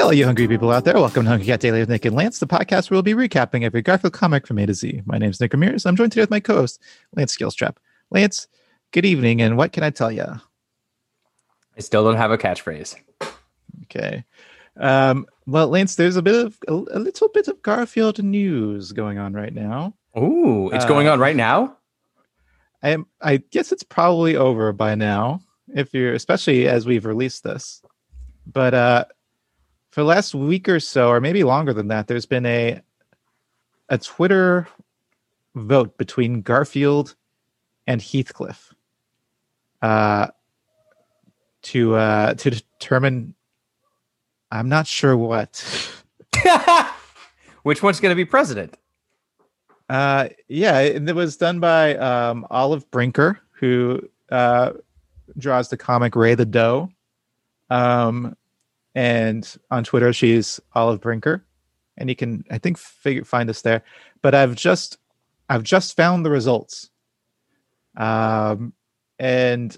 Hi, all you hungry people out there. Welcome to Hungry Cat Daily with Nick and Lance, the podcast where we'll be recapping every Garfield comic from A to Z. My name is Nick Ramirez. I'm joined today with my co host, Lance Skillstrap. Lance, good evening, and what can I tell you? I still don't have a catchphrase. Okay. Um, well, Lance, there's a bit of a, a little bit of Garfield news going on right now. Ooh, it's going Uh, on right now? I am, I guess it's probably over by now, if you're especially as we've released this. But uh, for the last week or so, or maybe longer than that, there's been a a Twitter vote between Garfield and Heathcliff uh, to uh, to determine. I'm not sure what. Which one's going to be president? Uh, yeah, and it was done by um, Olive Brinker, who uh, draws the comic Rae the Doe. Um, and on Twitter, she's Olive Brinker, and you can, I think, figure, find us there. But I've just, I've just found the results. Um, and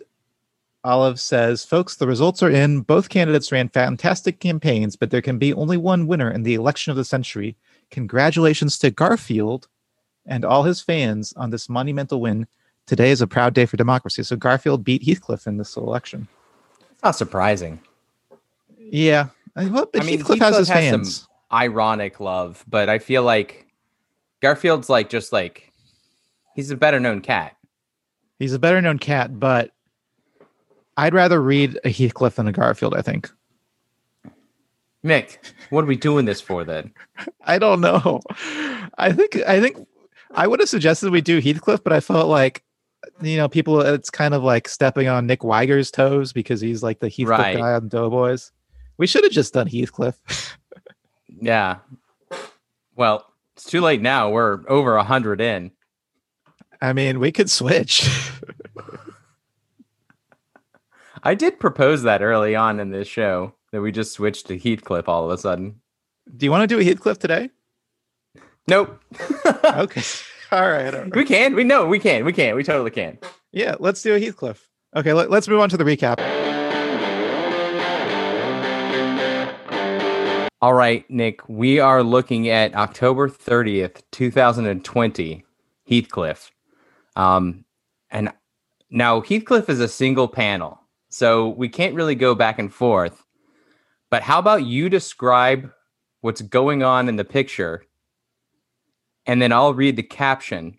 Olive says, "Folks, the results are in. Both candidates ran fantastic campaigns, but there can be only one winner in the election of the century. Congratulations to Garfield." and all his fans on this monumental win. Today is a proud day for democracy. So Garfield beat Heathcliff in this election. It's not surprising. Yeah. I, well, but I mean, Heathcliff, has his has some- Ironic love, but I feel like Garfield's like just like he's a better known cat. He's a better known cat, but I'd rather read a Heathcliff than a Garfield, I think. Mick, what are we doing this for then? I don't know. I think I think I would have suggested we do Heathcliff, but I felt like you know, people it's kind of like stepping on Nick Wiger's toes because he's like the Heathcliff Right. guy on Doughboys. We should have just done Heathcliff. Yeah. Well, it's too late now. We're over a hundred in. I mean, we could switch. I did propose that early on in this show that we just switched to Heathcliff all of a sudden. Do you want to do a Heathcliff today? Nope. Okay. all right. all right. we can. We know we can. We can. We totally can. Yeah, let's do a Heathcliff. Okay, let, us move on to the recap. All right, Nick, we are looking at October 30th, 2020, Heathcliff. Um, and now Heathcliff is a single panel, so we can't really go back and forth. But how about you describe what's going on in the picture, and then I'll read the caption.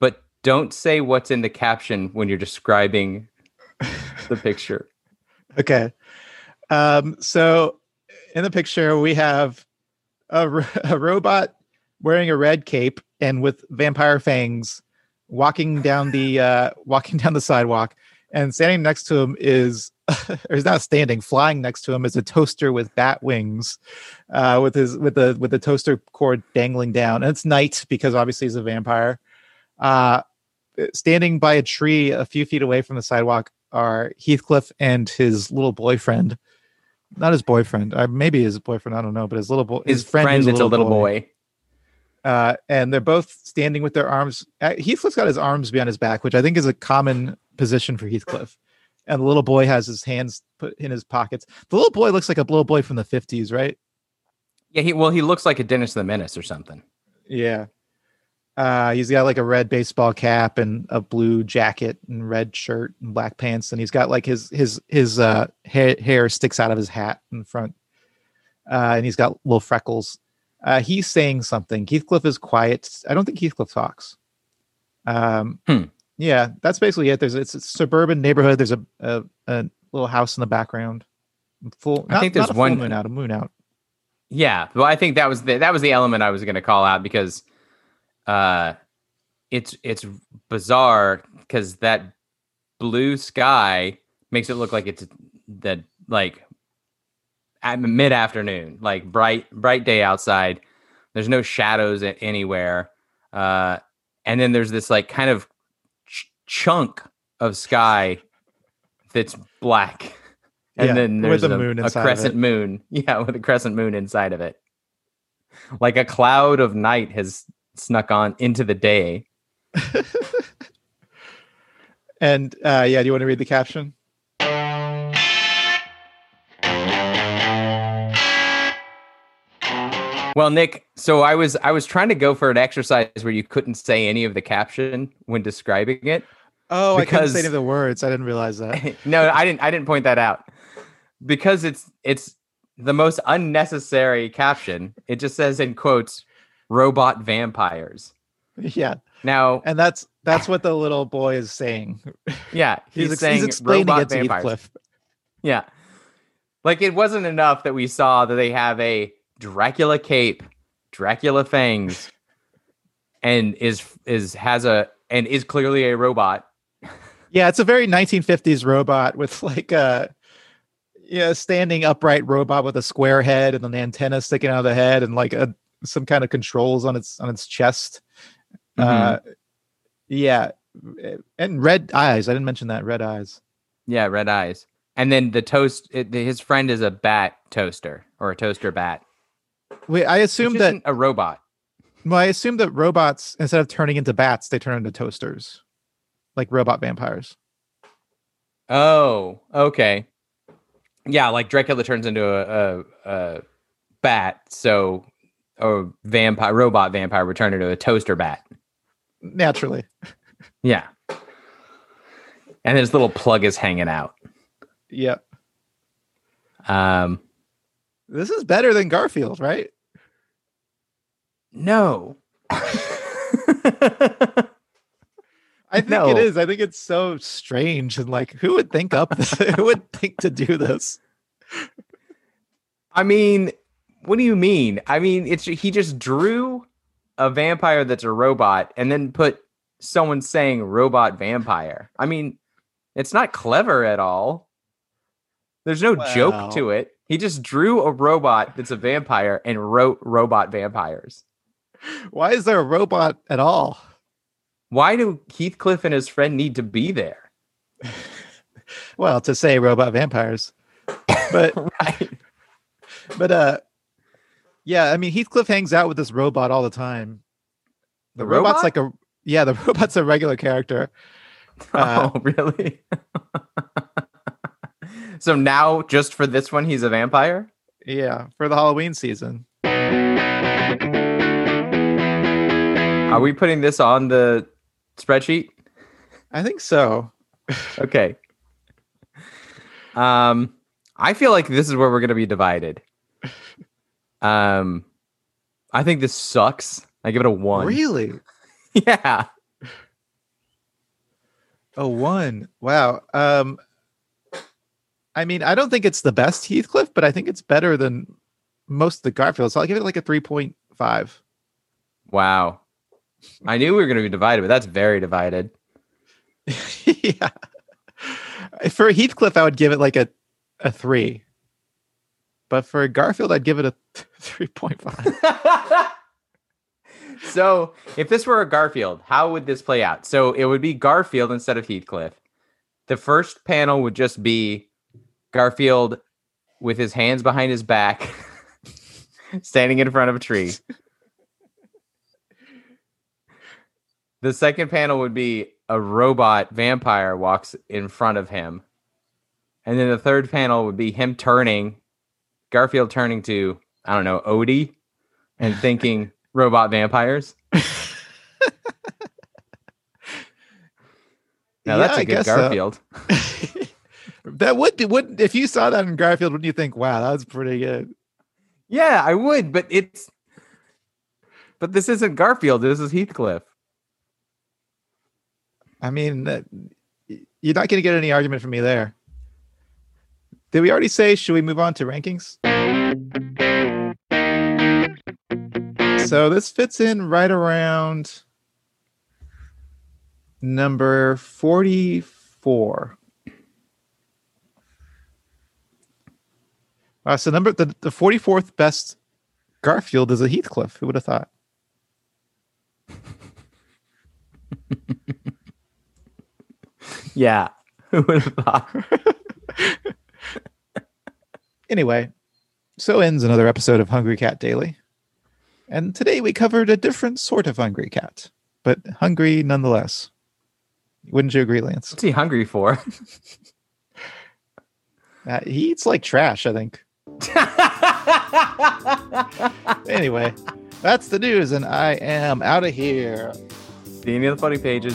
But don't say what's in the caption when you're describing the picture. Okay. Um, so in the picture, we have a, a robot wearing a red cape and with vampire fangs walking down the uh, walking down the sidewalk. And standing next to him is, or he's not standing, flying next to him is a toaster with bat wings, uh, with his with the with the toaster cord dangling down. And it's night because obviously he's a vampire. Uh, standing by a tree a few feet away from the sidewalk are Heathcliff and his little boyfriend. Not his boyfriend, uh, maybe his boyfriend. I don't know, but his little boy, His, friend, who's is a little boy. uh, and they're both standing with their arms. Uh, Heathcliff's got his arms behind his back, which I think is a common position for Heathcliff. And the little boy has his hands put in his pockets. The little boy looks like a little boy from the fifties, right? Yeah, he well, he looks like a Dennis the Menace or something. Yeah. Uh, he's got like a red baseball cap and a blue jacket and red shirt and black pants, and he's got like his his his uh, hair, hair sticks out of his hat in front, uh, and he's got little freckles. Uh, he's saying something. Heathcliff is quiet. I don't think Heathcliff talks. Um, Hmm. Yeah, that's basically it. There's it's a suburban neighborhood. There's a a, a little house in the background. Full. I think there's not one- moon out. A moon out. Yeah, well, I think that was the that was the element I was going to call out because, uh, it's it's bizarre because that blue sky makes it look like it's the like at mid afternoon, like bright bright day outside. There's no shadows anywhere, uh, and then there's this like kind of ch- chunk of sky that's black. And Yeah, then there's a, moon a crescent moon. Yeah, with a crescent moon inside of it. Like a cloud of night has snuck on into the day. And uh, yeah, do you want to read the caption? Well, Nick, so I was I was trying to go for an exercise where you couldn't say any of the caption when describing it. Oh, I couldn't say any of the words. I didn't realize that. no, I didn't I didn't point that out. Because it's it's the most unnecessary caption. It just says in quotes robot vampires. yeah, Now, and that's that's what the little boy is saying. yeah, He's, he's, saying he's explaining robot it to vampires. Heathcliff. Yeah. Like it wasn't enough that we saw that they have a Dracula cape, Dracula fangs, and is is has a and is clearly a robot. Yeah, it's a very 1950s robot with like a yeah, standing upright robot with a square head and an antenna sticking out of the head and like a some kind of controls on its on its chest. Uh yeah, and red eyes. I didn't mention that red eyes. Yeah, red eyes. And then the toast it, his friend is a bat toaster or a toaster bat. Wait, I assume that a robot. well, I assume that robots instead of turning into bats, they turn into toasters. Like robot vampires. Oh, okay. Yeah, like Dracula turns into a, a, a bat, so a vampire robot vampire would turn into a toaster bat. Naturally. Yeah. And his little plug is hanging out. Yep. Um, This is better than Garfield, right? no. I think No. it is. I think it's so strange and like who would think up this? who would think to do this? I mean, what do you mean? I mean, it's he just drew a vampire that's a robot and then put someone saying robot vampire. I mean, it's not clever at all. There's no Well. joke to it. He just drew a robot that's a vampire and wrote robot vampires. Why is there a robot at all? Why do Heathcliff and his friend need to be there? Well, to say robot vampires. But right. but uh yeah, I mean Heathcliff hangs out with this robot all the time. The, The robot's robot? like a yeah, the robot's a regular character. Uh, oh, really? so now, just for this one, he's a vampire? Yeah, for the Halloween season. Are we putting this on the spreadsheet? I think so. Okay. Um, I feel like this is where we're going to be divided. Um, I think this sucks. I give it a one. Really? Yeah. A one. Wow. Um I mean, I don't think it's the best Heathcliff, but I think it's better than most of the Garfield. So I'll give it like a 3.5. Wow. I knew we were going to be divided, but that's very divided. yeah. For Heathcliff, I would give it like a a three. But for Garfield, I'd give it a 3.5. so, if this were a Garfield, how would this play out? So, it would be Garfield instead of Heathcliff. The first panel would just be Garfield with his hands behind his back, standing in front of a tree. The second panel would be a robot vampire walks in front of him. And then the third panel would be him turning, Garfield turning to, I don't know, Odie and thinking robot vampires. Now that's Yeah, a I good guess so. Garfield. that would would if you saw that in Garfield, wouldn't you think, wow, that was pretty good? Yeah, I would, but it's but this isn't Garfield, this is Heathcliff. I mean, you're not going to get any argument from me there. Did we already say, should we move on to rankings? So this fits in right around number 44. Uh, so number the, the 44th best Garfield is a Heathcliff. Who would have thought? Yeah. Who would have thought? Anyway, so ends another episode of Hungry Cat Daily. And today we covered a different sort of hungry cat, but hungry nonetheless. Wouldn't you agree, Lance? What's he hungry for? Uh, he eats like trash, I think. anyway, that's the news, and I am out of here. See any of the funny pages.